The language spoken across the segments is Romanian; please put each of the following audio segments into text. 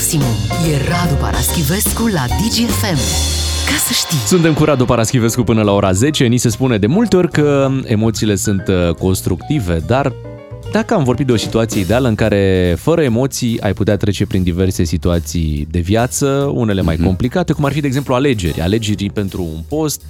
maximum. E Radu Paraschivescu la DGFM. Ca să știi. Suntem cu Radu Paraschivescu până la ora 10. Ni se spune de multe ori că emoțiile sunt uh, constructive, dar dacă am vorbit de o situație ideală în care, fără emoții, ai putea trece prin diverse situații de viață, unele mai complicate, cum ar fi, de exemplu, alegeri. Alegeri pentru un post,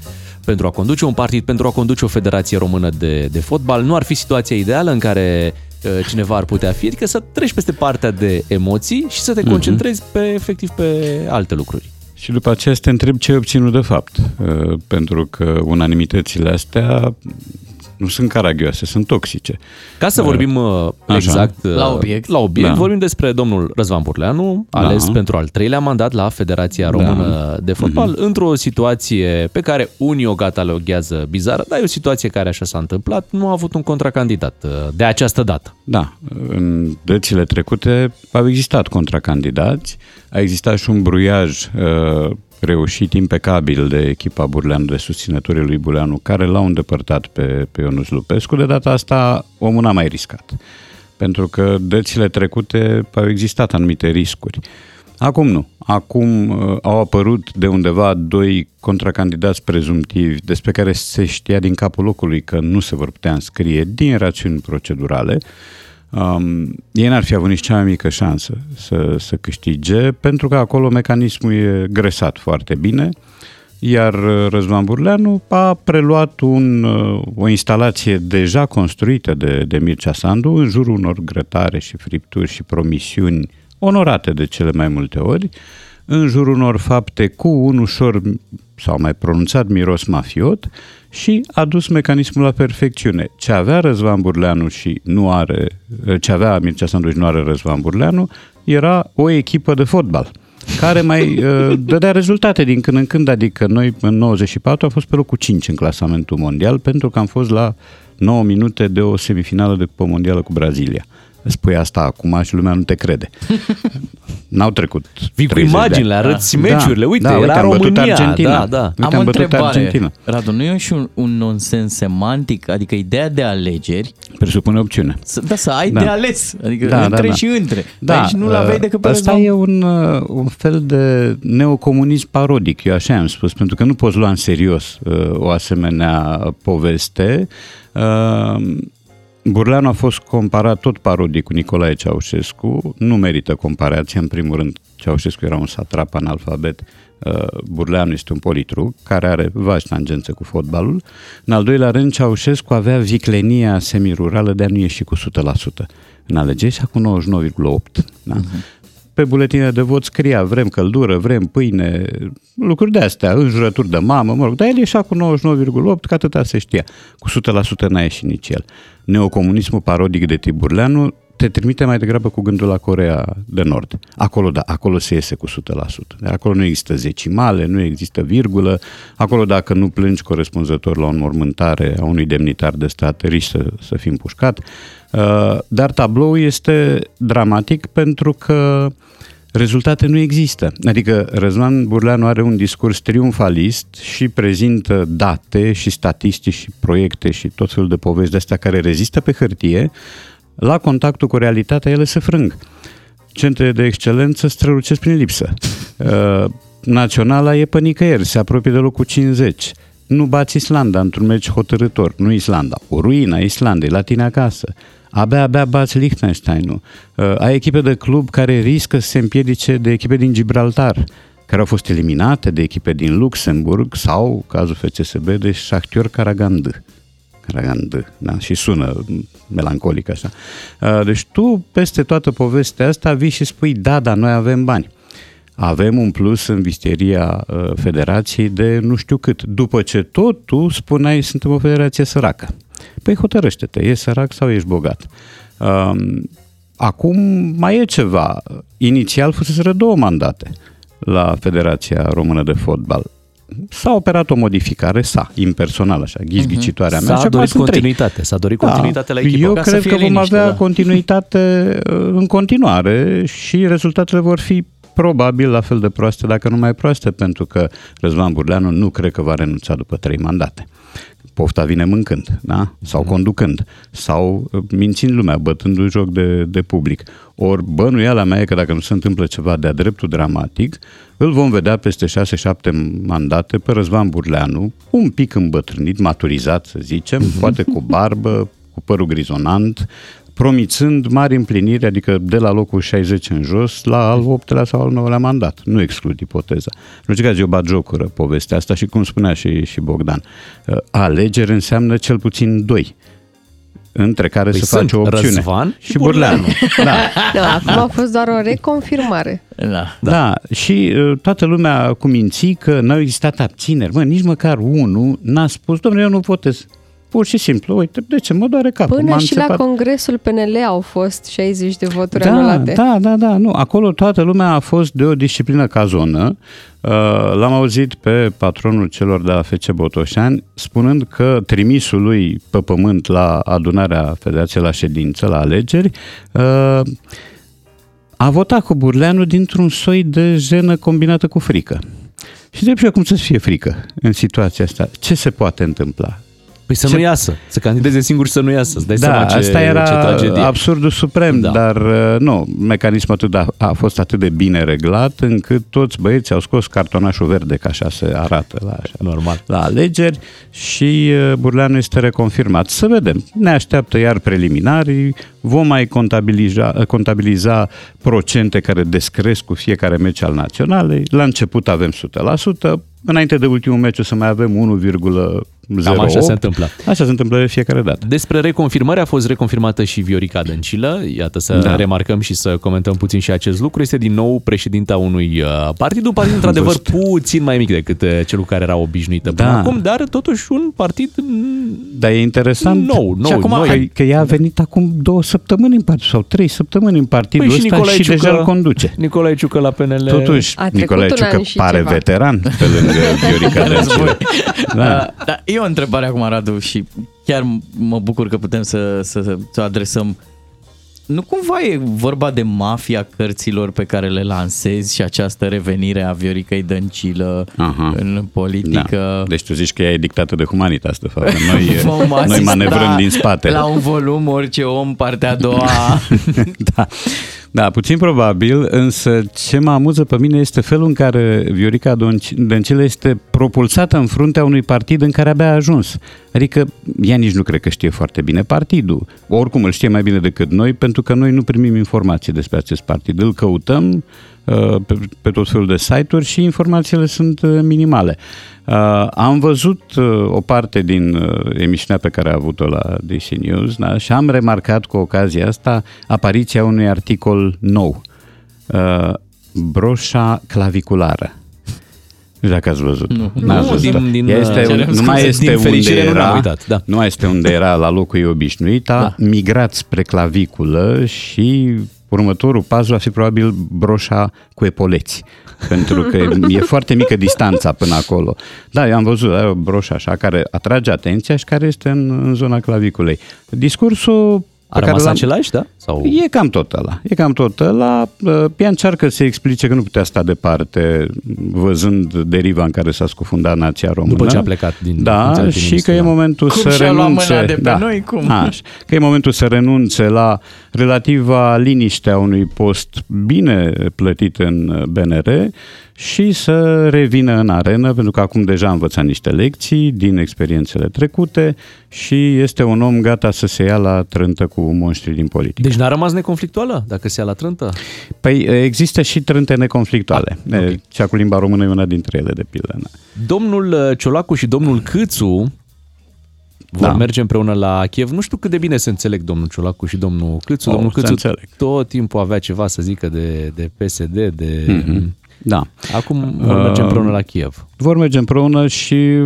pentru a conduce un partid, pentru a conduce o federație română de, de fotbal. Nu ar fi situația ideală în care uh, cineva ar putea fi, adică să treci peste partea de emoții și să te concentrezi pe, efectiv, pe alte lucruri. Și după aceea să te întreb ce ai obținut de fapt. Uh, Pentru că unanimitățile astea nu sunt caragioase, sunt toxice. Ca să vorbim uh, Așa. exact uh, La obiect. la obiect Da. vorbim despre domnul Răzvan Burleanu, ales Da. pentru al treilea mandat la Federația Română de Fotbal, într-o situație pe care unii o cataloghează bizară, dar e o situație care așa s-a întâmplat, nu a avut un contracandidat uh, de această dată. Da, în dățile trecute au existat contracandidați, a existat și un bruiaj uh, reușit impecabil de echipa Burleanu, de susținătorii lui Burleanu, care l-au îndepărtat pe, pe Ionuț Lupescu. De data asta, omul n-a mai riscat. Pentru că dățile trecute au existat anumite riscuri. Acum nu. Acum uh, au apărut de undeva doi contracandidați prezumtivi despre care se știa din capul locului că nu se vor putea înscrie din rațiuni procedurale. Um, ei n-ar fi avut nici cea mai mică șansă să, să câștige, pentru că acolo mecanismul e gresat foarte bine, iar uh, Răzvan Burleanu a preluat un, uh, o instalație deja construită de, de Mircea Sandu în jurul unor grătare și fripturi și promisiuni onorate de cele mai multe ori, în jurul unor fapte cu un ușor sau mai pronunțat miros mafiot și a dus mecanismul la perfecțiune. Ce avea Răzvan Burleanu și nu are, ce avea Mircea Sanduș și nu are Răzvan Burleanu, era o echipă de fotbal care mai uh, dădea rezultate din când în când, adică noi în 94 am fost pe locul 5 în clasamentul mondial pentru că am fost la 9 minute de o semifinală de cupă mondială cu Brazilia. Spui asta acum și lumea nu te crede. N-au trecut Vii cu 30 de ani. imaginile, arăți meciurile, uite, da, era uite, am bătut România, Argentina. da, da. Uite, Am o bătut întrebare, Argentina. Radu, nu e și un, un nonsens semantic? Adică ideea de alegeri, Presupune opțiune. să, da, să ai Da. de ales, adică Da, da, între da. și între. Aici nu-l aveai decât pe Asta Răzvan. e un, uh, un fel de neocomunism parodic, eu așa am spus, pentru că nu poți lua în serios uh, o asemenea poveste. Uh, Burleanu a fost comparat tot parodic cu Nicolae Ceaușescu, nu merită comparația, în primul rând Ceaușescu era un satrap analfabet, uh, Burleanu este un politruc care are vași tangențe cu fotbalul. În al doilea rând, Ceaușescu avea viclenia semirurală de a nu ieși cu 100% în alegeri și acum 99,8%. Da? Pe buletine de vot scria vrem căldură, vrem pâine, lucruri de astea, înjurături de mamă, mă rog, dar el ieșea cu 99,8%, că atâta se știa. Cu 100% n-a ieșit nici el. Neocomunismul parodic de Tiburleanu te trimite mai degrabă cu gândul la Corea de Nord. Acolo, da, acolo se iese cu 100%. Dar acolo nu există zecimale, nu există virgulă. Acolo, dacă nu plângi corespunzător la o înmormântare a unui demnitar de stat, riști să, să fii împușcat. Uh, Dar tabloul este dramatic pentru că rezultate nu există. Adică Răzvan Burleanu are un discurs triumfalist și prezintă date și statistici și proiecte și tot felul de povești de astea care rezistă pe hârtie, la contactul cu realitatea ele se frâng. Centrele de excelență strălucesc prin lipsă. Uh, Naționala e pe nicăieri, se apropie de locul 50. Nu bați Islanda într-un meci hotărător, nu Islanda. O ruina Islandei, la tine acasă. Abia, abia bați Liechtensteinul. Uh, ai echipe de club care riscă să se împiedice de echipe din Gibraltar, care au fost eliminate de echipe din Luxemburg sau, cazul FCSB, de Shakhtyor Karagand. Karagand, da? Și sună melancolic așa. Uh, Deci tu, peste toată povestea asta, vii și spui, da, da, noi avem bani. Avem un plus în visteria uh, federației de nu știu cât. După ce tot tu spuneai, suntem o federație săracă. Păi hotărăște-te, ești sărac sau ești bogat? Um, acum mai e ceva. Inițial fuseseră două mandate la Federația Română de Fotbal. S-a operat o modificare, sa, impersonal, așa, ghizghicitoarea mea. și S-a acum dorit sunt trei. continuitate, s-a dorit continuitate la echipă. Eu ca să cred fie că vom liniște, avea da. continuitate uh, în continuare și rezultatele vor fi probabil la fel de proaste, dacă nu mai proaste, pentru că Răzvan Burleanu nu cred că va renunța după trei mandate. Pofta vine mâncând, da? Sau conducând, sau uh, mințind lumea, bătându joc de, de public. Ori bănuiala mea e că dacă nu se întâmplă ceva de-a dreptul dramatic, îl vom vedea peste 6-7 mandate pe Răzvan Burleanu, un pic îmbătrânit, maturizat, să zicem, poate cu barbă, cu părul grizonant, promițând mari împliniri, adică de la locul 60 în jos, la al 8-lea sau al 9-lea mandat. Nu exclud ipoteza. Nu știu că eu bat jocură povestea asta și cum spunea și, și Bogdan. Uh, Alegeri înseamnă cel puțin doi între care Păi se face o sunt opțiune. Răzvan și și Burleanu. da. Da, acum a fost doar o reconfirmare. Da. Da, și uh, toată lumea cu minții că n-au existat abțineri. Mă, nici măcar unul n-a spus, domnule, eu nu votez. Pur și simplu, uite, de ce mă doare capul? Până M-a și la înțepat. congresul PNL au fost 60 de voturi da, anulate. Da, da, da, nu. Acolo toată lumea a fost de o disciplină cazonă. Uh, L-am auzit pe patronul celor de la FC Botoșani spunând că trimisul lui pe pământ la adunarea Federației la ședință, la alegeri, uh, a votat cu Burleanu dintr-un soi de jenă combinată cu frică. Și trebuie și eu cum să fie frică în situația asta. Ce se poate întâmpla? Păi să Ce- nu iasă, să candideze singur și să nu iasă. Îți dai Da, seama ce, asta era ce tragedie. absurdul suprem, Da. da. dar uh, nu, mecanismul atât a, a fost atât de bine reglat încât toți băieții au scos cartonașul verde, ca așa se arată la, așa, Normal. la alegeri și uh, Burleanu este reconfirmat. Să vedem, ne așteaptă iar preliminarii, vom mai contabiliza, contabiliza procente care descresc cu fiecare meci al naționalei. La început avem 100%, înainte de ultimul meci o să mai avem 1,08. Cam așa se întâmplă. Așa se întâmplă de fiecare dată. Despre reconfirmări a fost reconfirmată și Viorica Dăncilă. Iată să da. Da. remarcăm și să comentăm puțin și acest lucru. Este din nou președinta unui uh, partid, un partid într-adevăr văzut. puțin mai mic decât uh, cel cu care era obișnuită până Da. acum, dar totuși un partid mm, Dar e interesant Nou, nou, și acum noi. că, că ea a venit acum două săptămâni în partid sau trei săptămâni în partidul Păi și ăsta Nicolae și Ciucă, deja îl conduce. Nicolae Ciucă la PNL. Totuși, A trecut Nicolae un Ciucă an și pare ceva. veteran pe lângă Viorica Dăncilă. Da. Da. da, e o întrebare acum, Radu, și chiar mă bucur că putem să, să, să, să o adresăm. Nu cumva e vorba de mafia cărților pe care le lansezi și această revenire a Vioricăi Dăncilă Aha. în politică? Da. Deci tu zici că ea e dictată de Humanitas, de fapt. că Noi, Vom noi asista manevrăm din spate. La un volum, orice om, partea a doua. da. da, puțin probabil, însă ce mă amuză pe mine este felul în care Viorica Donci- Dăncilă este propulsată în fruntea unui partid în care abia a ajuns. Adică ea nici nu cred că știe foarte bine partidul. Oricum îl știe mai bine decât noi, pentru că noi nu primim informații despre acest partid. Îl căutăm uh, pe, pe tot felul de site-uri și informațiile sunt uh, minimale. Uh, am văzut uh, o parte din uh, emisiunea pe care a avut-o la DC News da? și am remarcat cu ocazia asta apariția unui articol nou. Uh, broșa claviculară. Nu știu dacă ați văzut. Nu. N-ați Nu, văzut. din- din, Ea uh, este, cerem nu mai scuze, este din unde fericire nu ne-am era, uitat, da. nu mai este unde era la locul ei obișnuit, a Da. migrat spre claviculă și următorul pas va fi probabil broșa cu epoleți. Pentru că e foarte mică distanța până acolo. Da, eu am văzut are o broșă așa care atrage atenția și care este în, în zona claviculei. Discursul A pe care rămas l-am- același, da? Sau... E cam tot ăla. E cam tot ăla. Uh, Ea încearcă să explice că nu putea sta departe văzând deriva în care s-a scufundat nația română. După ce a plecat din Da, funcția de și prim-ministru, că e da. momentul Cum să și-a luat renunțe. mâna de pe da, noi, cum? Așa, că e momentul să renunțe la relativa liniște a unui post bine plătit în BNR și să revină în arenă, pentru că acum deja a învățat niște lecții din experiențele trecute și este un om gata să se ia la trântă cu monștrii din politică. Deci n-a rămas neconflictuală dacă se ia la trântă? Păi există și trânte neconflictuale. Ah, ok. Ah, Cea cu limba română e una dintre ele, de pildă. da. Domnul uh, Ciolacu și domnul Câțu vor Da. merge împreună la Kiev. Nu știu cât de bine se înțeleg domnul Ciolacu și domnul Câțu. Oh, domnul se Câțu înțeleg. tot timpul avea ceva să zică de, de PSD, de... Mhm. Da. Acum vor merge Uh, împreună la Kiev. Vor merge împreună și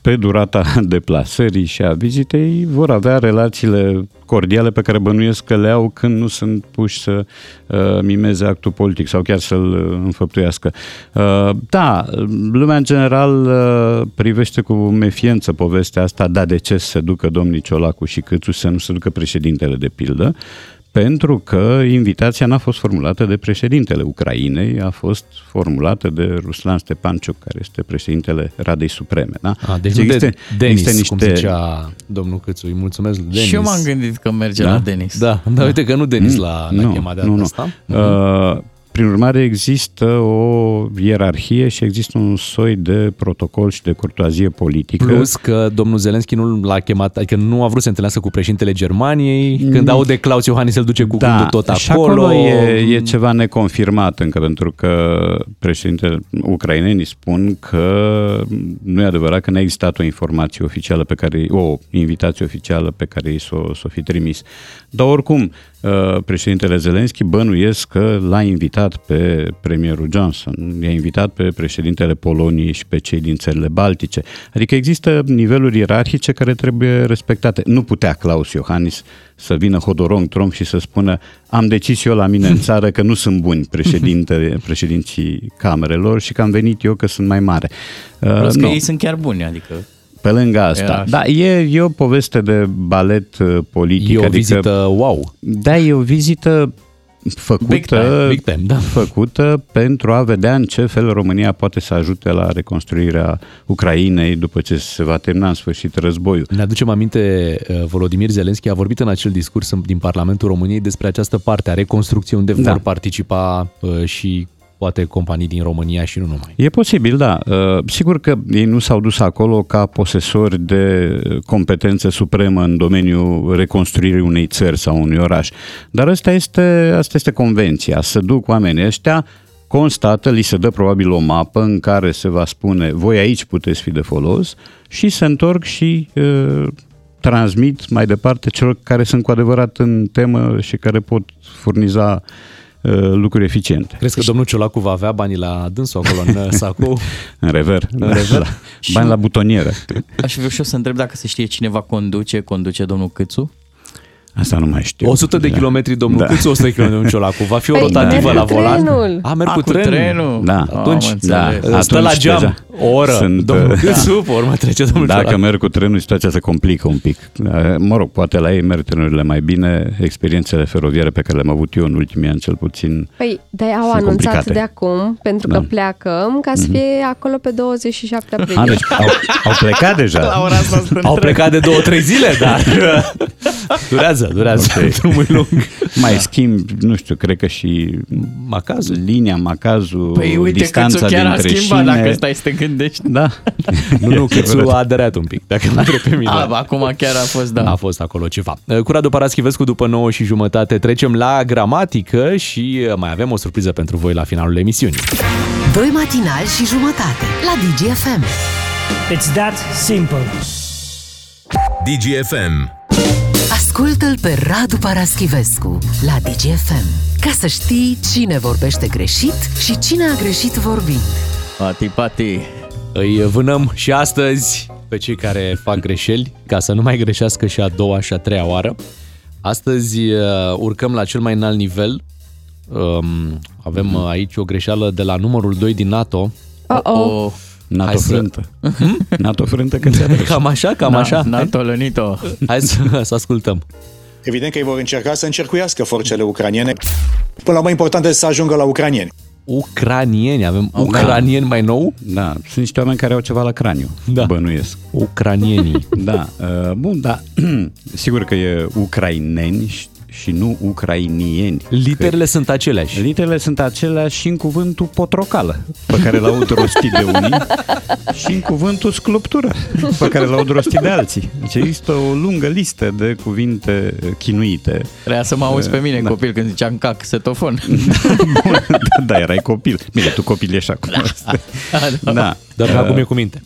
pe durata deplasării și a vizitei vor avea relațiile cordiale pe care bănuiesc că le au când nu sunt puși să uh, mimeze actul politic sau chiar să-l uh, înfăptuiască. Uh, da, lumea în general uh, privește cu mefiență povestea asta, da, de ce să se ducă domnii Ciolacu și Câțu să nu se ducă președintele de pildă, pentru că invitația n-a fost formulată de președintele Ucrainei, a fost formulată de Ruslan Stepanciuc, care este președintele Radei Supreme. Da? A, deci nu de Denis, cum zicea domnul Câțu. Îi mulțumesc lui Denis. Și eu m-am gândit că merge Da? la Denis. Da, dar uite că nu Denis l-a, l-a chemat de data asta. Uh, prin urmare, există o ierarhie și există un soi de protocol și de curtoazie politică. Plus că domnul Zelenski nu l-a chemat, adică nu a vrut să se întâlnească cu președintele Germaniei, când aude Claus Iohannis îl duce cu da, gândul tot și acolo. acolo e, e ceva neconfirmat încă, pentru că președintele ucrainenii spun că nu e adevărat că n-a existat o informație oficială pe care, o invitație oficială pe care i s-o, s-o fi trimis. Dar oricum, uh, președintele Zelenski bănuiesc că l-a invitat pe premierul Johnson, i-a invitat pe președintele Poloniei și pe cei din țările Baltice. Adică există niveluri ierarhice care trebuie respectate. Nu putea Claus Iohannis să vină Hodorong Trump și să spună am decis eu la mine în țară că nu sunt buni președinte, președinții camerelor și că am venit eu că sunt mai mare. Uh, Plus că nu. ei sunt chiar buni, adică... Pe lângă Era asta. așa. Da, e, e o poveste de balet uh, politic. E o adică, vizită wow. Da, e o vizită făcută, Big time, big time, da. făcută pentru a vedea în ce fel România poate să ajute la reconstruirea Ucrainei după ce se va termina în sfârșit războiul. Ne aducem aminte, uh, Volodimir Zelenski a vorbit în acel discurs din Parlamentul României despre această parte a reconstrucției unde Da. vor participa uh, și poate companii din România și nu numai. E posibil, da. Uh, Sigur că ei nu s-au dus acolo ca posesori de competență supremă în domeniul reconstruirii unei țări sau unui oraș. Dar asta este, asta este convenția. Să duc oamenii ăștia, constată, li se dă probabil o mapă în care se va spune voi aici puteți fi de folos și se întorc și uh, transmit mai departe celor care sunt cu adevărat în temă și care pot furniza uh, lucruri eficiente. Crezi că domnul Ciolacu va avea banii la dânsul acolo în uh, sacou? În rever. În rever? Bani la butonieră. Aș vrea și eu să întreb dacă se știe cine va conduce, conduce domnul Câțu. Asta nu mai știu. 100 de kilometri domnul Da. Câțu, 100 de kilometri domnul Ciolacu. Va fi o Păi, rotativă merg la cu volan? trenul. A, merg A, cu trenul. trenul. Da. Atunci, Am da. înțeles. Stă la Atunci geam deja o oră. sunt, domnul uh, Câțu, pe urmă trece domnul Dacă Ciolacu. merg cu trenul, situația se complică un pic. Mă rog, poate la ei merg trenurile mai bine. Experiențele feroviare pe care le-am avut eu în ultimii ani, cel puțin, Păi, de au Sunt anunțat complicate. de acum, pentru că Da. Mhm. pleacă, ca să fie acolo pe 27 A, aprilie. deci au, au plecat deja. ora asta sunt Au plecat de două, trei zile, dar durează, durează. Drumul e lung. Mai schimb, nu știu, cred că și Macazul. linia, macazul, Păi uite, distanța Câțu chiar a dintre schimbat șine. dacă stai să te gândești. Da. Nu, nu, Câțu a aderat un pic, dacă nu trebuie pe mine. A, acum chiar a fost, da. A fost acolo ceva. Cu Radu Paraschivescu după 9 și jumătate trecem la gramatică și mai avem o surpriză pentru voi la finalul emisiunii. Doi matinali și jumătate la DGFM. It's that simple. DGFM. Ascultă-l pe Radu Paraschivescu la DGFM. Ca să știi cine vorbește greșit și cine a greșit vorbind. Pati, pati. Îi vânăm și astăzi pe cei care fac greșeli, ca să nu mai greșească și a doua și a treia oară. Astăzi uh, urcăm la cel mai înalt nivel. Um, avem uh, aici o greșeală de la numărul 2 din NATO. Oh-oh. O, NATO Hai să- frântă. NATO frântă când se adresează. Cam așa, cam na, așa. NATO lănito. Hai să, să ascultăm. Evident că ei vor încerca să încercuiască forțele ucraniene. Până la urmă, important este să ajungă la ucranieni. Ucranieni, avem ucranieni mai nou? Da, sunt niște oameni care au ceva la craniu, Da. bănuiesc. Ucranienii. Da, uh, bun, da, sigur că e ucraineni și- și nu ucrainieni. Literele sunt aceleași. Că literele sunt aceleași și în cuvântul potrocală, pe care l-aud rostit de unii, și în cuvântul sculptură, pe care l-aud rostit de alții. Deci există o lungă listă de cuvinte chinuite. Trebuia să mă auzi pe mine, Da. copil, când ziceam cac, setofon. da, da, erai copil. Bine, tu copil ești acum. Da. da. Dar Uh, acum e cu minte.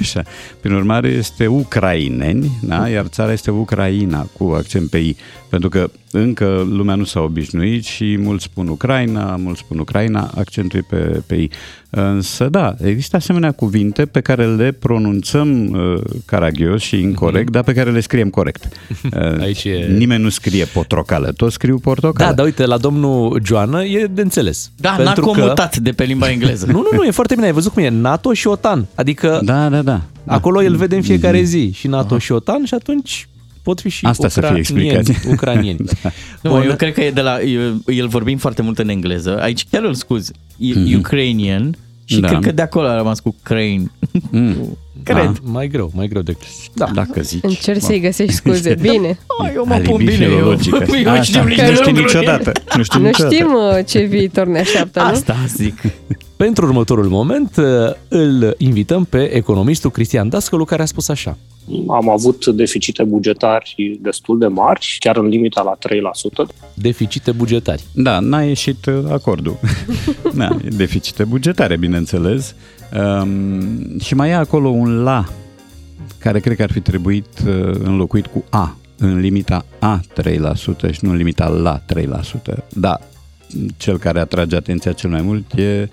Așa. Prin urmare, este ucraineni, da? iar țara este Ucraina, cu accent pe I. Pentru că încă lumea nu s-a obișnuit și mulți spun Ucraina, mulți spun Ucraina, accentul e pe, pe I. Însă, da, există asemenea cuvinte pe care le pronunțăm uh, caragios și incorrect, dar pe care le scriem corect. Uh, Mhm. Aici e- Nimeni nu scrie potrocală, toți scriu portocală. Da, dar uite, la domnul Joană e de înțeles. Da, n-a Pentru că- comutat de pe limba engleză. Nu, nu, nu, e foarte bine. Ai văzut cum e NATO și OTAN. Adică da, da. da. acolo el vede în fiecare zi și NATO și OTAN și atunci pot fi și Asta să fie ucranieni. explicația. ucranieni. Nu, Bun. eu cred că e de la... El, el vorbim foarte mult în engleză. Aici chiar îl scuz. E Ukrainian și Da. cred că de acolo a rămas cu crane. Mm. Cred. Da. Mai greu, mai greu de Da. Dacă zici. Încerci să-i găsești scuze. Bine. Oh, eu mă Alibi pun bine. Eu, filologic ăsta. eu Asta, știu niște nu știi lucruri. niciodată. Nu știi Nu niciodată. știm uh, ce viitor ne așteaptă, nu? Asta zic. Pentru următorul moment uh, îl invităm pe economistul Cristian Dascălu care a spus așa. Am avut deficite bugetari destul de mari, chiar în limita la 3%. Deficite bugetari. Da, n-a ieșit uh, acordul. da, deficite bugetare, bineînțeles. Um, și mai e acolo un la, care cred că ar fi trebuit uh, înlocuit cu a, în limita a 3% și nu în limita la 3%. Da, cel care atrage atenția cel mai mult e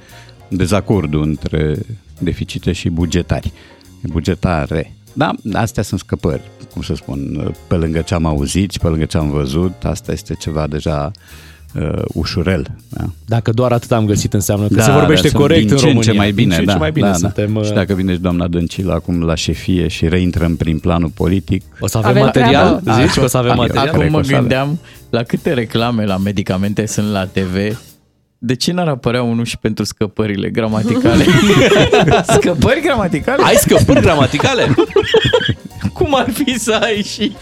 dezacordul între deficite și bugetari. Bugetare. Da, astea sunt scăpări, cum să spun, pe lângă ce am auzit și pe lângă ce am văzut, asta este ceva deja uh, ușurel. Da? Dacă doar atât am găsit înseamnă că se vorbește sunt corect din în ce în România. ce mai bine, din ce da, în ce mai bine da, da. suntem. uh, Și dacă vine și doamna Dăncilă acum la șefie și reintrăm prin planul politic, O să avem, Avem material? treabă. Zici că o să avem Am eu. material? Acum cred că mă o să avem. gândeam la câte reclame la medicamente sunt la TV. De ce n-ar apărea unul și pentru scăpările gramaticale? Scăpări gramaticale? Ai scăpări gramaticale? Cum ar fi să ai și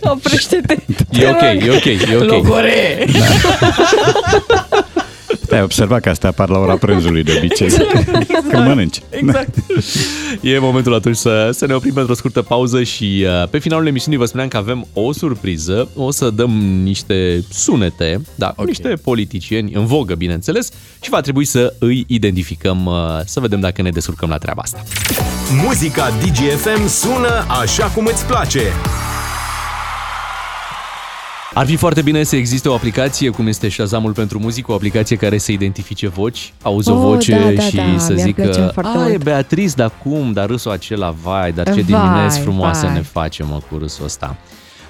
Oprește-te. E ok, e ok, e ok. logore? ai observat că astea apar la ora prânzului de obicei, când mănânci. Exact. E momentul atunci să, să ne oprim pentru o scurtă pauză și uh, pe finalul emisiunii vă spuneam că avem o surpriză. O să dăm niște sunete, da, cu Ok. niște politicieni în vogă, bineînțeles, și va trebui să îi identificăm, uh, să vedem dacă ne descurcăm la treaba asta. Muzica DGFM sună așa cum îți place. Ar fi foarte bine să existe o aplicație, cum este Shazamul pentru muzică, o aplicație care să identifice voci, auzi o Oh, voce da, da, și da, să mi-ar zică plăcea foarte A, e mult." Beatriz, dar cum? Dar râsul acela, vai, dar ce Vai, dimineți frumoase vai. ne facem, mă, cu râsul ăsta.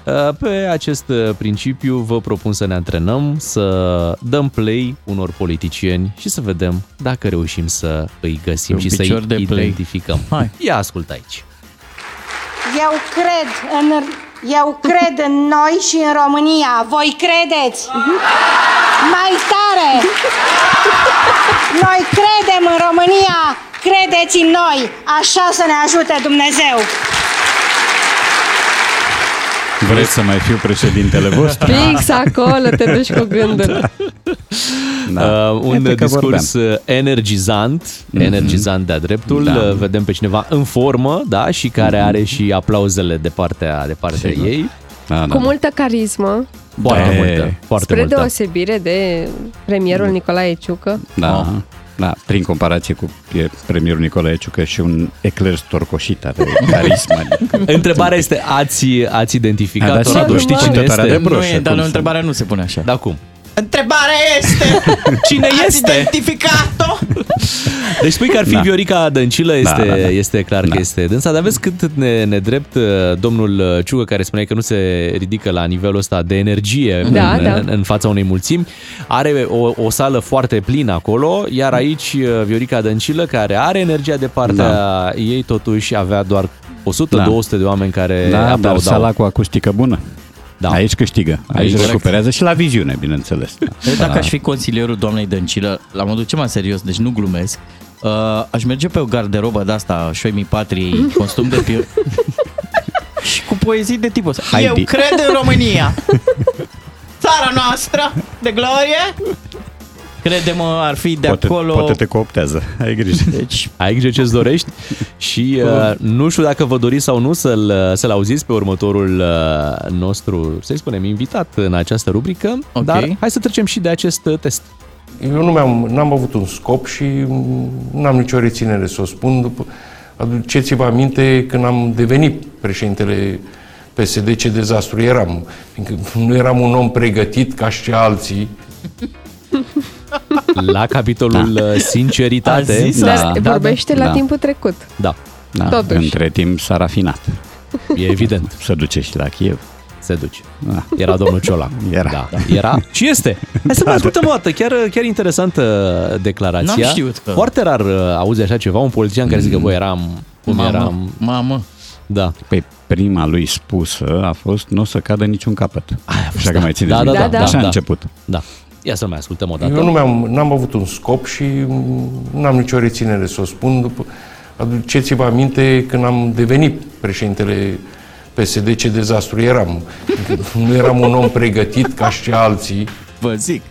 Uh, Pe acest uh, principiu vă propun să ne antrenăm, să dăm play unor politicieni și să vedem dacă reușim să îi găsim Un și să-i picior de play. identificăm. Hai. Ia ascultă aici. Eu cred în eu cred în noi și în România. Voi credeți? Mai tare! Noi credem în România, credeți în noi. Așa să ne ajute Dumnezeu. Vreți să mai fiu președintele vostru? Fix acolo te duci cu gândul. Da. Uh, un Iată că discurs vorbeam. uh, energizant, energizant de-a dreptul. Da. Uh, Vedem pe cineva în formă, da, și care are și aplauzele de partea, de partea Sigur. ei. Da, da. Cu multă carismă, Foarte Da. multă, foarte spre multă. deosebire de premierul Nicolae Ciucă. Da, Oh. Da, prin comparație cu e, premierul Nicolae Ciucă și un ecler storcoșit are carisma. adică- Întrebarea este, ați, ați A, identificat-o, da, Radu? sigur, Știi cine purtătoarea este? de broșă, nu e, dar cum nu, să- întrebarea nu se pune așa. Da, cum? Întrebarea este, Cine ați este? identificat-o? Deci spui că ar fi Da. Viorica Dăncilă, este, Da, da, da. este clar Da. că este dânsa, dar vezi cât ne, nedrept uh, domnul Ciugă care spunea că nu se ridică la nivelul ăsta de energie Da, în, da. În, în fața unei mulțimi. Are o, o sală foarte plină acolo, iar aici uh, Viorica Dăncilă, care are energia de partea Da. ei, totuși avea doar 100-200 Da. de oameni care Da, dar aplaudau. sala cu acustică bună. Da. Aici câștigă. Aici Aici recuperează și la viziune, bineînțeles. Eu dacă aș fi consilierul doamnei Dăncilă, la modul ce mai serios, deci nu glumesc, uh, aș merge pe o garderobă de asta, șoimii patriei, costum de pil... și cu poezii de tipul ăsta. Heidi. Eu cred în România! Țara noastră de glorie! Crede-mă, ar fi de poate, acolo... poate te cooptează. Ai grijă. Deci, Ai grijă ce-ți dorești și uh, nu știu dacă vă doriți sau nu să-l, să-l auziți pe următorul uh, nostru, să-i spunem, invitat în această rubrică, Ok. dar hai să trecem și de acest uh, test. Eu nu mi-am, n-am avut un scop și mm, n-am nicio reținere să o spun. După, aduceți-vă aminte când am devenit președintele PSD, ce dezastru eram. Fiindcă nu eram un om pregătit ca și alții. La capitolul da. sinceritate. A zis Dar Da, da, vorbește da, la da. timpul trecut. Da, Da, Totuși. între timp s-a rafinat. e evident, Se duce și la Kiev. se duce. Da. Era domnul Ciola. Era. Da, era. Și este. Hai să mai ascultăm o dată. Chiar, chiar interesantă declarația. N-am știut că- Foarte rar uh, auzi așa ceva, un politician care zică, băi, eram cum mamă, eram. mamă. Da. Păi prima lui spusă a fost nu o să cadă niciun capăt. Așa că mai țineți Da, da, minte. da, da, Așa a da. început. Da. Ia să mai ascultăm o dată. Eu nu mi-am, n-am avut un scop și nu am nicio reținere să o spun. După, aduceți-vă aminte când am devenit președintele PSD, ce dezastru eram. Nu eram un om pregătit ca și alții. Vă zic.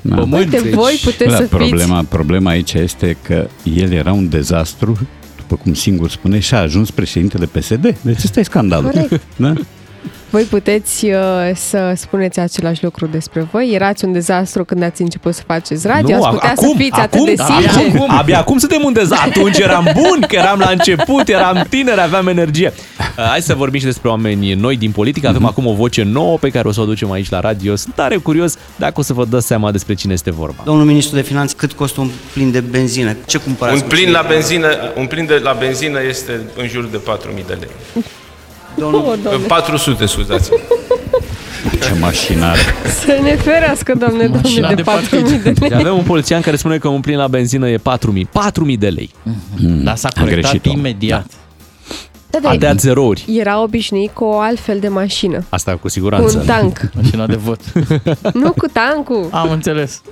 Da. Uite, voi puteți Da, să problema, problema aici este că el era un dezastru, după cum singur spune, și a ajuns președintele PSD. Deci ăsta e scandalul. Corect. Da? Fiți. Voi puteți uh, să spuneți același lucru despre voi? Erați un dezastru când ați început să faceți radio? Nu, ați putea acum, să fiți acum, atât de abia sinceri? acum, abia acum suntem un dezastru. Atunci eram bun, că eram la început, eram tiner, aveam energie. Uh, Hai să vorbim și despre oameni noi din politică. Avem acum o voce nouă pe care o să o ducem aici la radio. Sunt tare curios dacă o să vă dați seama despre cine este vorba. Domnul ministru de finanțe, cât costă un plin de benzină? Ce cumpărați? Un cu plin cei la de- benzină, un plin de la benzină este în jur de 4.000 de lei. Oh, Doamne. 400, scuzați. Ce mașinare. Să ne ferească, doamne, doamne, Mașina de de 4.000 de lei. Avem un polițian care spune că un plin la benzină e 4.000. 4.000 de lei. Mm, Dar s-a a corectat greșit-o. imediat. Da, A dat zerouri. Era obișnuit cu o altfel de mașină. Asta cu Cu siguranță. un tank. Mașina de vot. nu cu tancul. Am înțeles.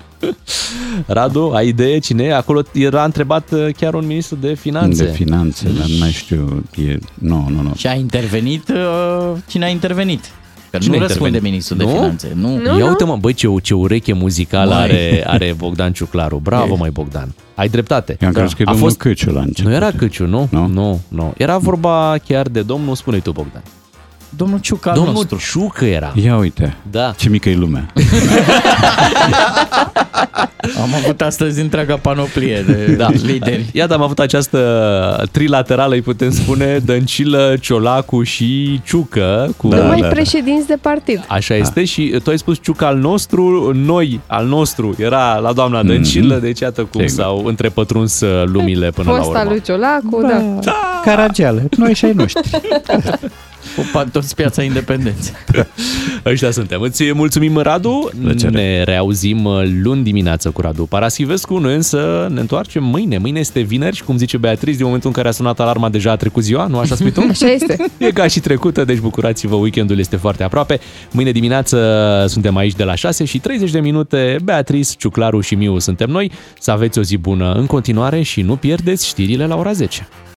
Radu, ai idee cine e? Acolo era întrebat uh, chiar un ministru de finanțe. De finanțe, dar nu mai știu. E... Nu, nu, nu. Și a intervenit, uh, cine a intervenit? Că Cine nu a răspunde intervenit? ministrul de Nu? finanțe. Nu. Nu, Ia nu. uite mă, băi, ce, ce ureche muzicală Mai. are, are Bogdan Ciuclaru. Bravo, mai Bogdan. Ai dreptate. Eu am crezut că e A domnul fost... Căciu la început. Nu era Căciu, nu? Nu? Nu, nu. Era vorba chiar de domnul, spune tu, Bogdan. Domnul Ciucă al domnul nostru. Ciucă era. Ia uite, Da. ce mică e lumea. Am avut astăzi întreaga panoplie de Da. lideri. Iată, am avut această trilaterală, îi putem spune, Dăncilă, Ciolacu și Ciucă. Cu... Da, Numai președinți de partid. Așa este și tu ai spus Ciucă al nostru, noi al nostru era la doamna Dăncilă, deci iată cum Sigur. s-au întrepătruns uh, lumile până la Fosta urmă. lui Ciolacu, da. Caragiale, noi și ai noștri. Opa, toți piața independenței. Ăștia suntem. Îți mulțumim, Radu. Plăcere. Ne reauzim uh, luni dimineață cu Radu Paraschivescu. Noi însă ne întoarcem mâine. Mâine este vineri și cum zice Beatriz, din momentul în care a sunat alarma deja a trecut ziua, nu așa spui tu? Așa este. E ca și trecută, deci bucurați-vă, weekendul este foarte aproape. Mâine dimineață suntem aici de la 6 și 30 de minute. Beatriz, Ciuclaru și Miu suntem noi. Să aveți o zi bună în continuare și nu pierdeți știrile la ora 10.